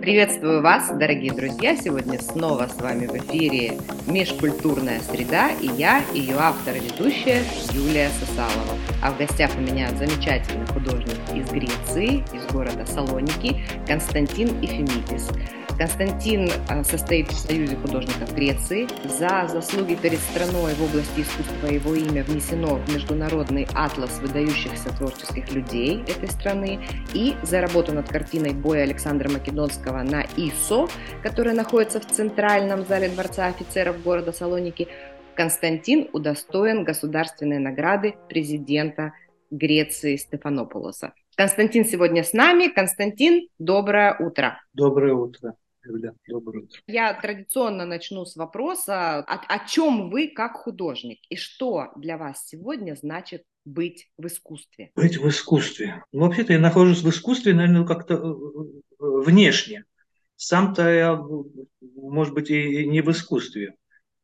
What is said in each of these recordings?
Приветствую вас, дорогие друзья! Сегодня снова с вами в эфире «Межкультурная среда» и я, ее автор и ведущая Юлия Сосалова. А в гостях у меня замечательный художник из Греции, из города Салоники, Константин Ефимидис. Константин а, состоит в Союзе художников Греции. За заслуги перед страной в области искусства его имя внесено в Международный атлас выдающихся творческих людей этой страны. И за работу над картиной боя Александра Македонского на ИСО, которая находится в центральном зале Дворца офицеров города Салоники, Константин удостоен государственной награды президента Греции Стефанополоса. Константин сегодня с нами. Константин, доброе утро. Доброе утро. Юля, доброе утро. Я традиционно начну с вопроса, о, о чем вы как художник и что для вас сегодня значит быть в искусстве? Быть в искусстве. Ну, вообще-то я нахожусь в искусстве, наверное, как-то э, э, внешне. Сам-то я, может быть, и не в искусстве.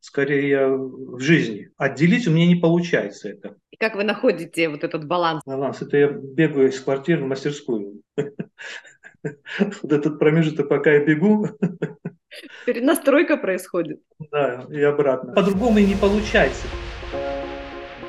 Скорее, я в жизни. Отделить у меня не получается это. И как вы находите вот этот баланс? Баланс. Это я бегаю из квартиры в мастерскую. вот этот промежуток, пока я бегу. Перенастройка происходит. Да, и обратно. По-другому и не получается.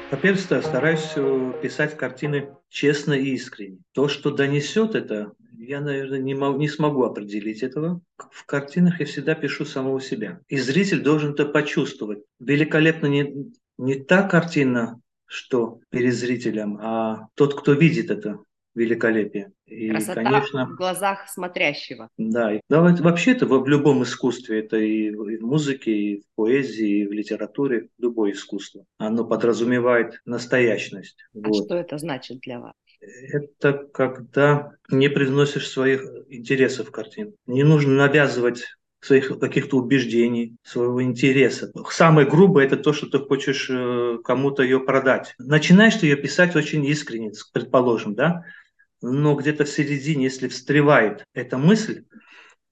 Во-первых, стараюсь э, писать картины честно и искренне. То, что донесет это, я, наверное, не, могу, не смогу определить этого. В картинах я всегда пишу самого себя. И зритель должен это почувствовать. Великолепно не, не та картина, что перед зрителем, а тот, кто видит это великолепие. И, Красота конечно, в глазах смотрящего. Да, и, да вообще это в, в любом искусстве, это и в, и в музыке, и в поэзии, и в литературе, любое искусство. Оно подразумевает настоящность. А вот. что это значит для вас? Это когда не привносишь своих интересов в картину. Не нужно навязывать своих каких-то убеждений, своего интереса. Самое грубое это то, что ты хочешь э, кому-то ее продать. Начинаешь ты ее писать очень искренне, предположим, да, но где-то в середине, если встревает эта мысль,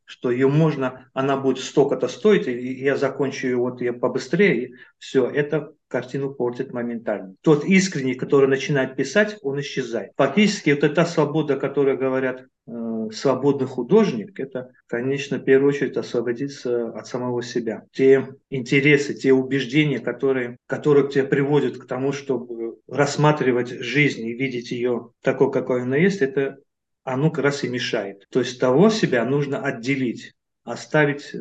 что ее можно, она будет столько-то стоить, и я закончу ее вот я побыстрее, все, это картину портит моментально. Тот искренний, который начинает писать, он исчезает. Фактически вот эта свобода, которая говорят э, свободный художник, это, конечно, в первую очередь освободиться от самого себя. Те интересы, те убеждения, которые, которые тебя приводят к тому, чтобы рассматривать жизнь и видеть ее такой, какой она есть, это оно как раз и мешает. То есть того себя нужно отделить, оставить э,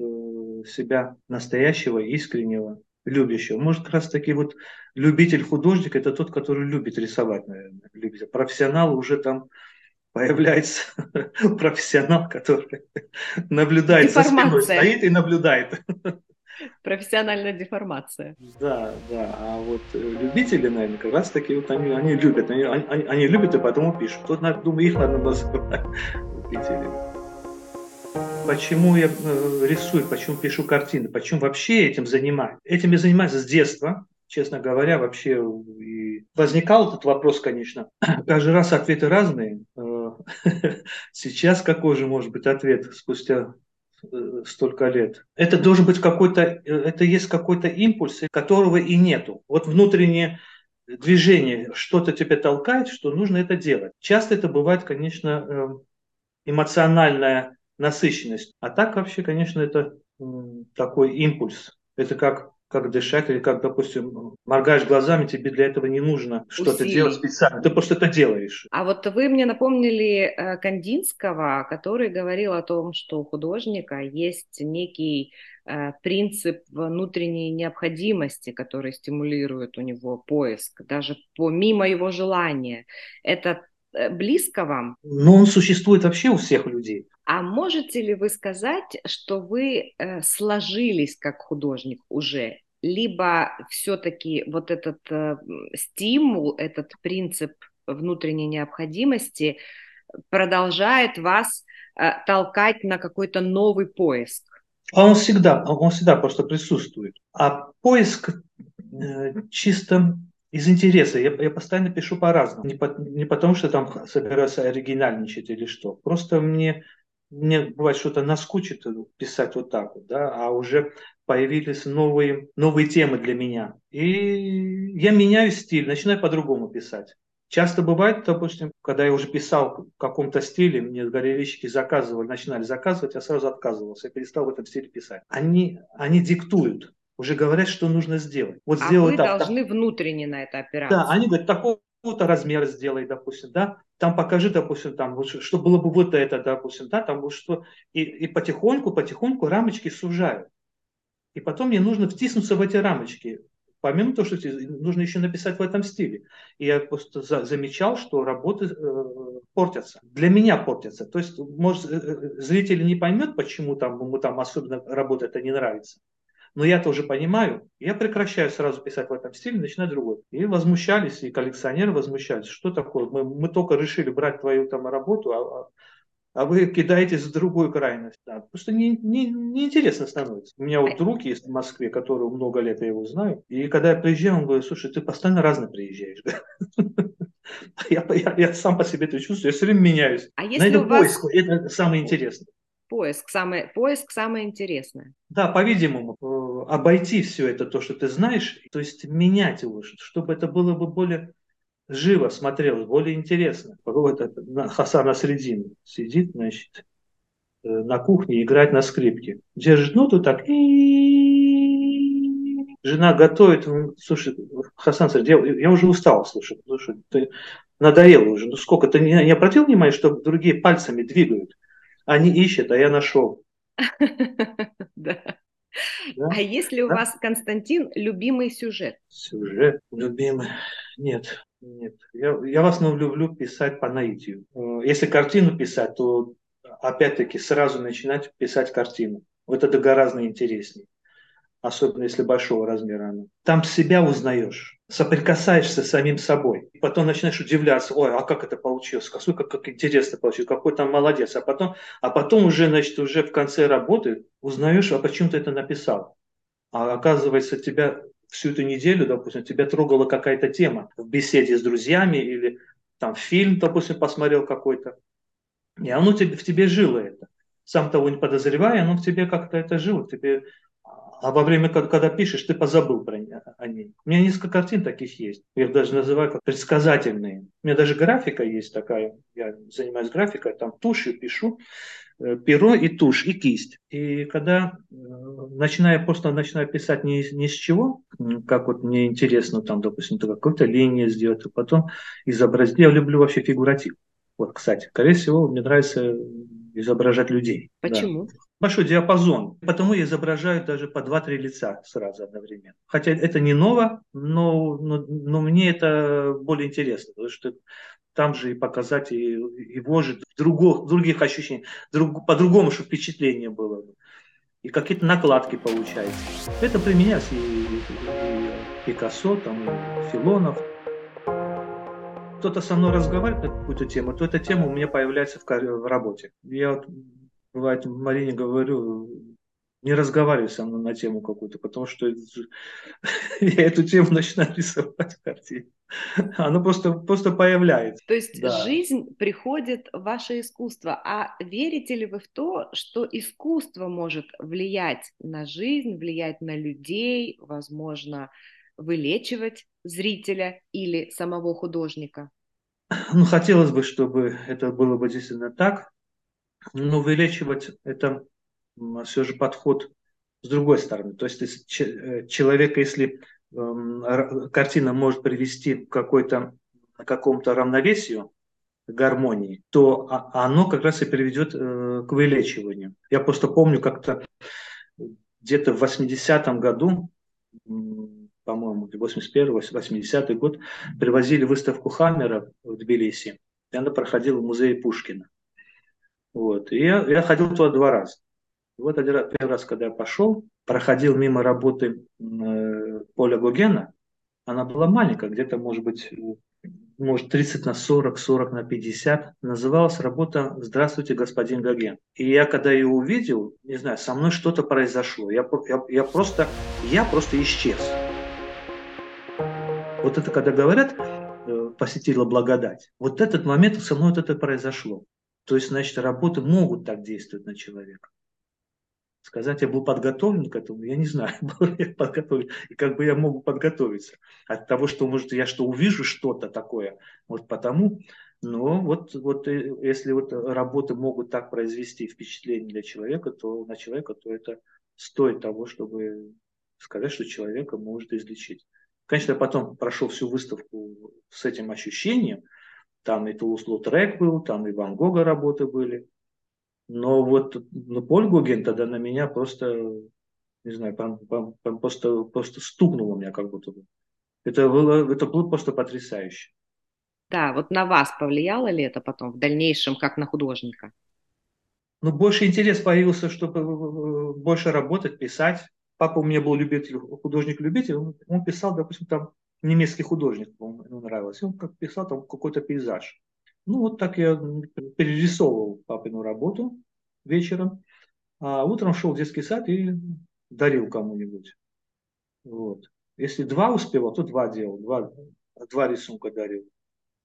себя настоящего, искреннего, любящего. Может, как раз таки вот любитель художник – это тот, который любит рисовать, наверное. Любит. Профессионал уже там появляется профессионал, который наблюдает за спиной, стоит и наблюдает. Профессиональная деформация. Да, да. А вот э, любители, наверное, как раз таки вот они, они любят. Они, они, они любят и поэтому пишут. Тут, думаю, их надо называть любителями. Почему я э, рисую, почему пишу картины, почему вообще этим занимаюсь? Этим я занимаюсь с детства, честно говоря, вообще и возникал этот вопрос, конечно. Каждый раз ответы разные. Э, сейчас какой же может быть ответ спустя Э, столько лет. Это должен быть какой-то, это есть какой-то импульс, которого и нету. Вот внутреннее движение, что-то тебя толкает, что нужно это делать. Часто это бывает, конечно, эмоциональная насыщенность. А так вообще, конечно, это такой импульс. Это как как дышать, или как, допустим, моргаешь глазами, тебе для этого не нужно что-то делать специально, ты просто это делаешь. А вот вы мне напомнили э, Кандинского, который говорил о том, что у художника есть некий э, принцип внутренней необходимости, который стимулирует у него поиск, даже помимо его желания. Это э, близко вам? Ну, он существует вообще у всех людей. А можете ли вы сказать, что вы э, сложились как художник уже? Либо все-таки вот этот э, стимул, этот принцип внутренней необходимости продолжает вас толкать на какой-то новый поиск? А он всегда, он всегда просто присутствует. А поиск чисто из интереса. Я, я постоянно пишу по-разному. Не, по, не потому, что там собираюсь оригинальничать или что. Просто мне мне бывает что-то наскучит писать вот так вот, да, а уже появились новые, новые темы для меня. И я меняю стиль, начинаю по-другому писать. Часто бывает, допустим, когда я уже писал в каком-то стиле, мне галерейщики заказывали, начинали заказывать, я сразу отказывался, я перестал в этом стиле писать. Они, они диктуют, уже говорят, что нужно сделать. Вот а вы так, должны так. внутренне на это опираться. Да, они говорят, такого-то размера сделай, допустим, да, там покажи, допустим, там, что было бы вот это, допустим, да, там вот что, и, и потихоньку, потихоньку рамочки сужают. И потом мне нужно втиснуться в эти рамочки. Помимо того, что нужно еще написать в этом стиле. И я просто за, замечал, что работы э, портятся. Для меня портятся. То есть, может, э, э, зритель не поймет, почему там, ему там особенно работа это не нравится. Но я тоже понимаю, я прекращаю сразу писать в этом стиле, начинаю другой. И возмущались, и коллекционеры возмущались, что такое, мы, мы только решили брать твою там работу, а, а а вы кидаетесь в другую крайность. Да, просто не, не, неинтересно становится. У меня вот друг есть в Москве, который много лет я его знаю, и когда я приезжаю, он говорит, слушай, ты постоянно разно приезжаешь. Я, я, я сам по себе это чувствую, я все время меняюсь. А если это у вас... поиск, это самое интересное. Поиск, самое, поиск самое интересное. Да, по-видимому, э, обойти все это, то, что ты знаешь, то есть менять его, чтобы это было бы более живо смотрелось, более интересно. Вот это, Хасан Асредин сидит, значит, э, на кухне, играет на скрипке. Держит ноту так. Жена готовит. Слушай, Хасан Асредин, я уже устал, слушай, слушай, ты надоело уже. Ну сколько, ты не, не обратил внимания, что другие пальцами двигают? Они ищут, а я нашел. Да. А если у вас, Константин, любимый сюжет? Сюжет любимый? Нет. Нет, я, я в основном люблю писать по наитию. Э, если картину писать, то опять-таки сразу начинать писать картину. Вот это гораздо интереснее. Особенно если большого размера она. Там себя узнаешь, соприкасаешься с самим собой. И потом начинаешь удивляться, ой, а как это получилось? Как, как, как интересно получилось, какой там молодец. А потом, а потом уже, значит, уже в конце работы узнаешь, а почему ты это написал. А оказывается, тебя всю эту неделю, допустим, тебя трогала какая-то тема в беседе с друзьями или там фильм, допустим, посмотрел какой-то, и оно тебе, в тебе жило это. Сам того не подозревая, оно в тебе как-то это жило. Тебе... А во время, когда, пишешь, ты позабыл про не, о ней. У меня несколько картин таких есть. Я их даже называю как предсказательные. У меня даже графика есть такая. Я занимаюсь графикой, там тушью пишу. Э, перо и тушь, и кисть. И когда э, начинаю, просто начинаю писать не, ни с чего, как вот мне интересно, там, допустим, какую-то линию сделать, а потом изобразить. Я люблю вообще фигуратив. Вот, кстати, скорее всего, мне нравится изображать людей. Почему? Да. Большой диапазон. Потому я изображаю даже по 2-3 лица сразу одновременно. Хотя это не ново, но, но, но мне это более интересно, потому что там же и показать и его же других, других ощущениях, друг, по-другому, чтобы впечатление было. И какие-то накладки получаются. Это применяется и, и, и Пикассо, там, и Филонов. Кто-то со мной разговаривает на какую-то тему, то эта тема у меня появляется в, в работе. Я бывает, Марине говорю, не разговаривай со мной на тему какую-то, потому что я эту тему начинаю рисовать в картине. Оно просто, просто появляется. То есть да. жизнь приходит в ваше искусство. А верите ли вы в то, что искусство может влиять на жизнь, влиять на людей, возможно, вылечивать зрителя или самого художника? Ну, хотелось бы, чтобы это было бы действительно так. Но вылечивать это все же подход с другой стороны. То есть э, человека, если эм, картина может привести к какой-то какому-то равновесию, гармонии, то оно как раз и приведет э, к вылечиванию. Я просто помню как-то где-то в 80-м году, по-моему, 81-80 год, привозили выставку Хаммера в Тбилиси, и она проходила в музее Пушкина. Вот. И я, я ходил туда два раза. Вот один раз, первый раз, когда я пошел, проходил мимо работы э, Поля Гогена, она была маленькая, где-то, может быть, может 30 на 40, 40 на 50. Называлась работа «Здравствуйте, господин Гоген». И я, когда ее увидел, не знаю, со мной что-то произошло. Я, я, я, просто, я просто исчез. Вот это, когда говорят, э, посетила благодать, вот этот момент со мной вот это произошло. То есть, значит, работы могут так действовать на человека. сказать, я был подготовлен к этому, я не знаю, был ли я подготовлен, и как бы я мог подготовиться от того, что, может, я что увижу что-то такое, вот потому, но вот, вот э, если вот работы могут так произвести впечатление для человека, то на человека, то это стоит того, чтобы сказать, что человека может излечить. Конечно, я потом прошел всю выставку с этим ощущением, там и Тулус-Лотрек был, там и Ван Гога работы были, но вот ну, Поль Гогин тогда на меня просто, не знаю, прям, прям, прям просто, просто стукнуло меня как будто бы. Это было, это было просто потрясающе. Да, вот на вас повлияло ли это потом в дальнейшем, как на художника? Ну, больше интерес появился, чтобы э, больше работать, писать. Папа у меня был любитель, художник-любитель, он, он писал, допустим, там немецкий художник, ему нравилось, он как писал там какой-то пейзаж. Ну, вот так я перерисовывал папину работу вечером, а утром шел в детский сад и дарил кому-нибудь. Вот. Если два успевал, то два делал, два, два рисунка дарил.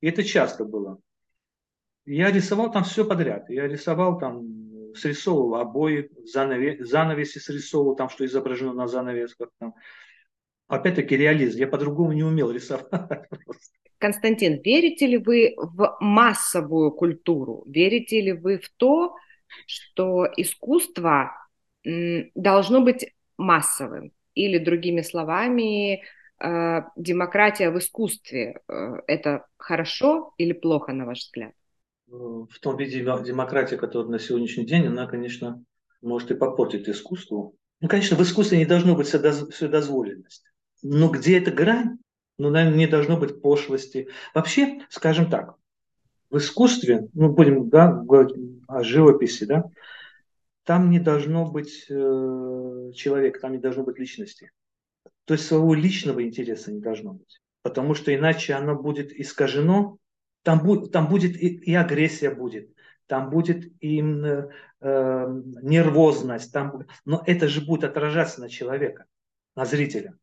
И это часто было. Я рисовал там все подряд. Я рисовал там, срисовывал обои, занавес, занавеси срисовывал, там, что изображено на занавесках. Там. Опять-таки реализм. Я по-другому не умел рисовать. Константин, верите ли вы в массовую культуру? Верите ли вы в то, что искусство должно быть массовым? Или, другими словами, э, демократия в искусстве э, – это хорошо или плохо, на ваш взгляд? В том виде демократия, которая на сегодняшний день, она, конечно, может и попортить искусство. Ну, конечно, в искусстве не должно быть вседозволенности. Но где эта грань, ну, наверное, не должно быть пошлости. Вообще, скажем так, в искусстве, ну, будем да, говорить о живописи, да, там не должно быть э, человека, там не должно быть личности. То есть своего личного интереса не должно быть. Потому что иначе оно будет искажено, там, будет, там будет и, и агрессия будет, там будет и э, э, нервозность, там, но это же будет отражаться на человека, на зрителя.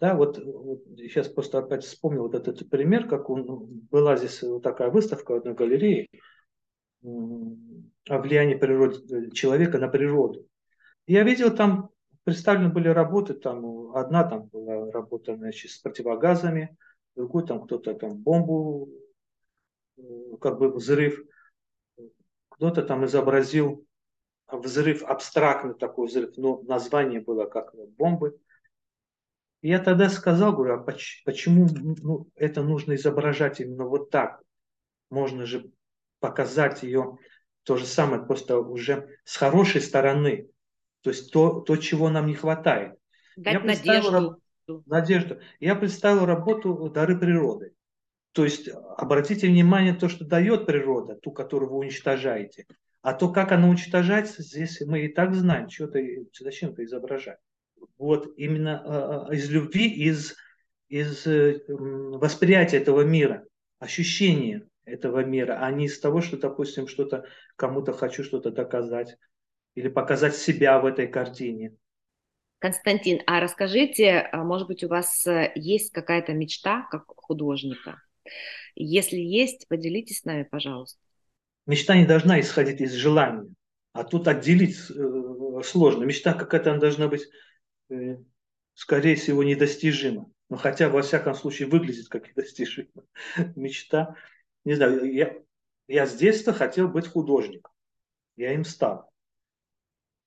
Да, вот, вот сейчас просто опять вспомнил вот этот пример, как он, ну, была здесь вот такая выставка в одной галерее о влиянии природы, э, человека на природу. Я видел там представлены были работы, там одна там была работа значит, с противогазами, другой там кто-то там бомбу, э, как бы взрыв, кто-то там изобразил взрыв, абстрактный такой взрыв, но название было как бомбы я тогда сказал, говорю, а почему ну, это нужно изображать именно вот так? Можно же показать ее то же самое, просто уже с хорошей стороны. То есть то, то чего нам не хватает. Дать я надежду. Надежду. Я представил работу «Дары природы». То есть обратите внимание то, что дает природа, ту, которую вы уничтожаете. А то, как она уничтожается, здесь мы и так знаем, что то зачем это изображать вот именно э, из любви, из, из э, восприятия этого мира, ощущения этого мира, а не из того, что, допустим, что-то кому-то хочу что-то доказать или показать себя в этой картине. Константин, а расскажите, а, может быть, у вас э, есть какая-то мечта как художника? Если есть, поделитесь с нами, пожалуйста. Мечта не должна исходить из желания, а тут отделить сложно. Мечта какая-то должна быть Э, скорее всего, недостижимо. Но хотя, во всяком случае, выглядит как недостижимо. Мечта. Не знаю, я, я с детства хотел быть художником. Я им стал.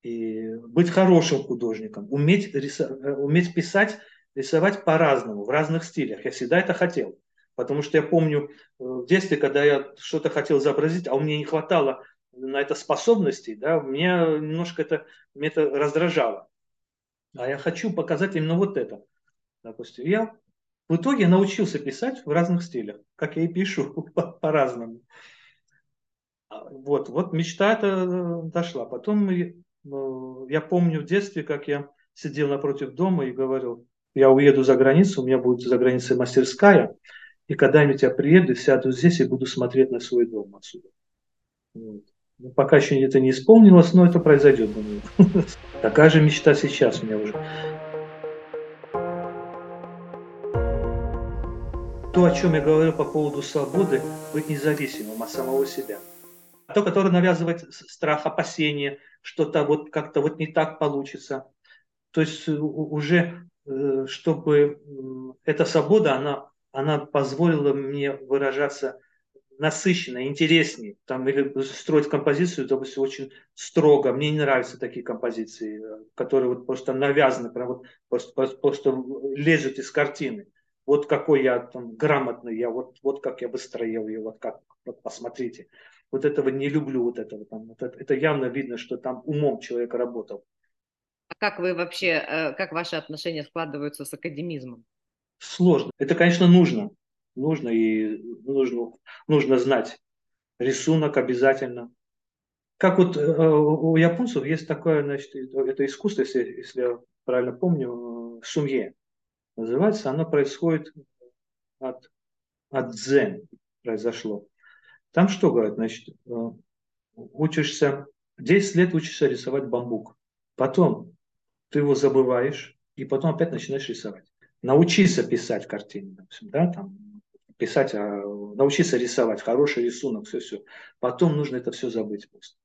И быть хорошим художником. Уметь, рисо, э, уметь писать, рисовать по-разному, в разных стилях. Я всегда это хотел. Потому что я помню э, в детстве, когда я что-то хотел изобразить, а у меня не хватало на это способностей, да, меня немножко это, меня это раздражало а я хочу показать именно вот это. Допустим, я в итоге научился писать в разных стилях, как я и пишу, по-разному. А, вот, вот мечта эта э, дошла. Потом э, я помню в детстве, как я сидел напротив дома и говорил, я уеду за границу, у меня будет за границей мастерская, и когда-нибудь я приеду, сяду здесь и буду смотреть на свой дом отсюда. Вот. Пока еще это не исполнилось, но это произойдет. Такая же мечта сейчас у меня уже. То, о чем я говорю по поводу свободы, быть независимым от самого себя. то, которое навязывает страх, опасение, что-то вот как-то вот не так получится. То есть уже, э, чтобы эта свобода, она, она позволила мне выражаться насыщенно, интереснее. Там, или строить композицию, допустим, очень строго. Мне не нравятся такие композиции, э, которые вот просто навязаны, прям вот просто, просто лезут из картины. Вот какой я там грамотный, я вот, вот как я выстроил ее, вот как, вот посмотрите. Вот этого не люблю, вот этого там. Вот это, это явно видно, что там умом человек работал. А как вы вообще, э, как ваши отношения складываются с академизмом? Сложно. Это, конечно, нужно нужно и нужно, нужно знать. Рисунок обязательно. Как вот э, у японцев есть такое, значит, это искусство, если, если я правильно помню, э, сумье называется, оно происходит от, от дзен произошло. Там что говорят, значит, э, учишься, 10 лет учишься рисовать бамбук, потом ты его забываешь, и потом опять начинаешь рисовать. Научиться писать картины, да, там, писать, а, научиться рисовать, хороший рисунок, все-все. Потом нужно это все забыть просто.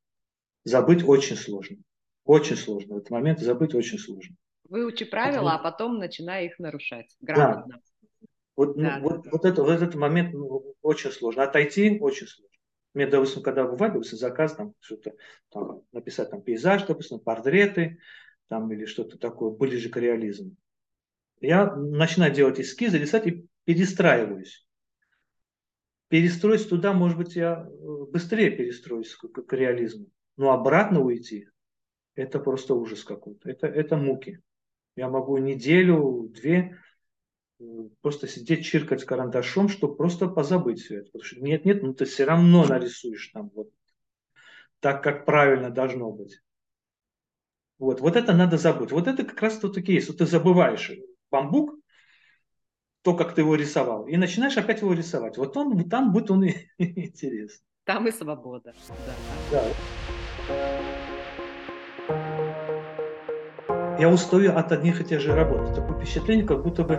Забыть очень сложно. Очень сложно. В этот момент забыть очень сложно. Выучи правила, Потому... а потом начинай их нарушать. Грамотно. Да. Вот, да, ну, да, вот, да. вот, это, вот этот момент ну, очень сложно. Отойти очень сложно. Мне, допустим, когда бывает, допустим, заказ, там, что-то там, написать там, пейзаж, допустим, портреты, там, или что-то такое, ближе к реализму. Я начинаю делать эскизы, рисовать и перестраиваюсь перестроиться туда, может быть, я э, быстрее перестроюсь к, к реализму. Но обратно уйти, это просто ужас какой-то. Это, это муки. Я могу неделю, две э, просто сидеть, чиркать карандашом, чтобы просто позабыть все это. Потому что нет, нет, ну ты все равно нарисуешь там вот так, как правильно должно быть. Вот, вот это надо забыть. Вот это как раз тут есть. Вот ты забываешь бамбук, то, как ты его рисовал, и начинаешь опять его рисовать. Вот он, там будет он и интересный. Там и свобода. Да. Я устаю от одних и тех же работ. Такое впечатление, как будто бы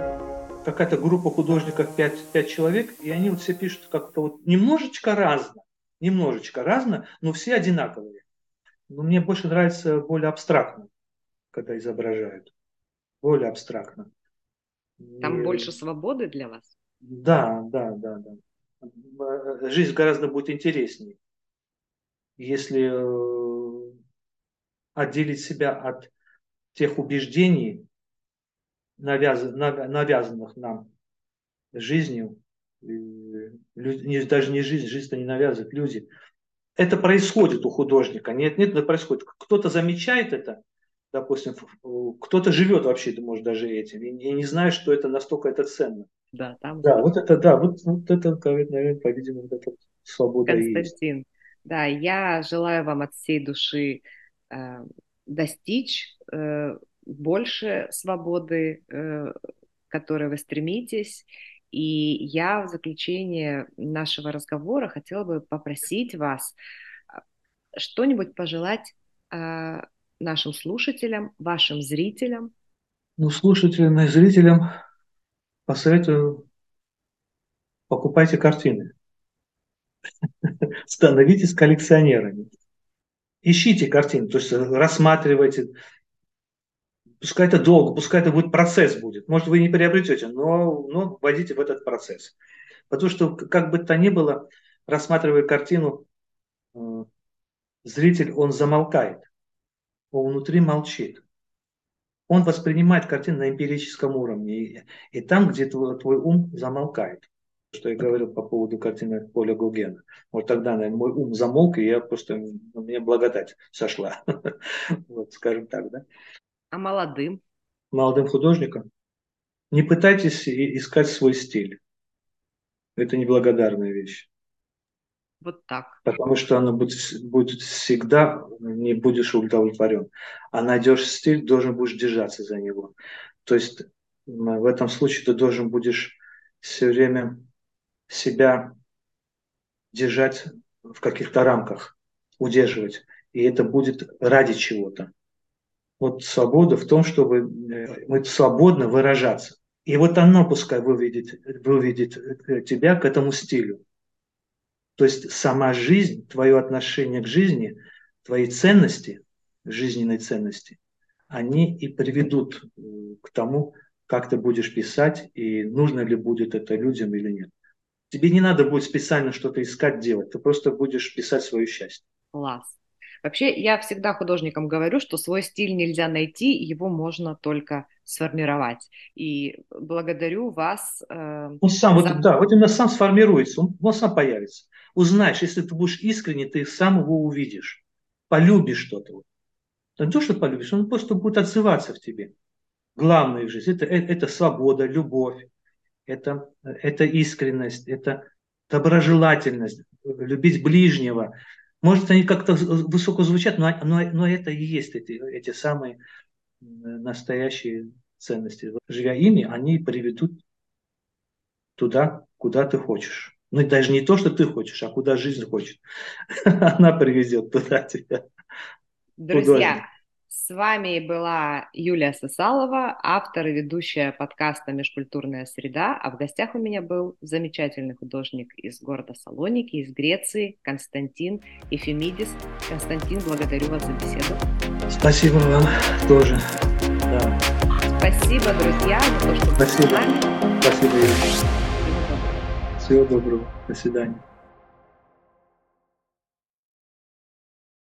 какая-то группа художников, пять, пять человек, и они вот все пишут как-то вот немножечко разно, немножечко разно, но все одинаковые. Но мне больше нравится более абстрактно, когда изображают. Более абстрактно. Там и... больше свободы для вас? Да, да, да, да. Жизнь гораздо будет интереснее, если э, отделить себя от тех убеждений, навязанных нам жизнью, даже не жизнь, жизнь-то не навязывает люди. Это происходит у художника. Нет, нет, это происходит. Кто-то замечает это, допустим, кто-то живет вообще, может, даже этим, и, не знает, что это настолько это ценно. Да, там. Да, вот это, да, вот, вот это, наверное, по-видимому, это свобода Константин, да, я желаю вам от всей души э, достичь э, больше свободы, э, к которой вы стремитесь. И я в заключение нашего разговора хотела бы попросить вас э, что-нибудь пожелать э, нашим слушателям, вашим зрителям? Ну, слушателям и зрителям посоветую покупайте картины. Становитесь коллекционерами. Ищите картины, то есть рассматривайте. Пускай это долго, пускай это будет процесс будет. Может, вы не приобретете, но, но вводите в этот процесс. Потому что, как бы то ни было, рассматривая картину, э, зритель, он замолкает внутри молчит. Он воспринимает картину на эмпирическом уровне. И, и там, где твой, твой ум замолкает. Что я говорил по поводу картины Поля Гугена. Вот тогда, наверное, мой ум замолк, и я просто, у меня благодать сошла. Вот, скажем так, да. А молодым? Молодым художникам? Не пытайтесь искать свой стиль. Это неблагодарная вещь. Вот так. Потому что она будет, будет всегда, не будешь удовлетворен. А найдешь стиль, должен будешь держаться за него. То есть в этом случае ты должен будешь все время себя держать в каких-то рамках, удерживать. И это будет ради чего-то. Вот свобода в том, чтобы э, мы свободно выражаться. И вот оно пускай выведет, выведет тебя к этому стилю. То есть сама жизнь, твое отношение к жизни, твои ценности, жизненные ценности, они и приведут к тому, как ты будешь писать и нужно ли будет это людям или нет. Тебе не надо будет специально что-то искать, делать, ты просто будешь писать свое счастье. Класс. Вообще, я всегда художникам говорю, что свой стиль нельзя найти, его можно только сформировать. И благодарю вас. Э, он сам, за... вот, да, вот именно сам сформируется, он, он сам появится. Узнаешь, если ты будешь искренне, ты сам его увидишь, полюбишь что-то. Не то, что полюбишь, он просто будет отзываться в тебе. Главное в жизни это, это, это свобода, любовь, это, это искренность, это доброжелательность, любить ближнего, может, они как-то высоко звучат, но, но, но это и есть эти, эти самые настоящие ценности. Живя ими, они приведут туда, куда ты хочешь. Ну, и даже не то, что ты хочешь, а куда жизнь хочет. Она приведет туда тебя. Друзья, с вами была Юлия Сосалова, автор и ведущая подкаста «Межкультурная среда», а в гостях у меня был замечательный художник из города Салоники, из Греции, Константин Эфемидис. Константин, благодарю вас за беседу. Спасибо вам тоже. Да. Спасибо, друзья, за то, что Спасибо. Спасибо, Юлия. Всего доброго. До свидания.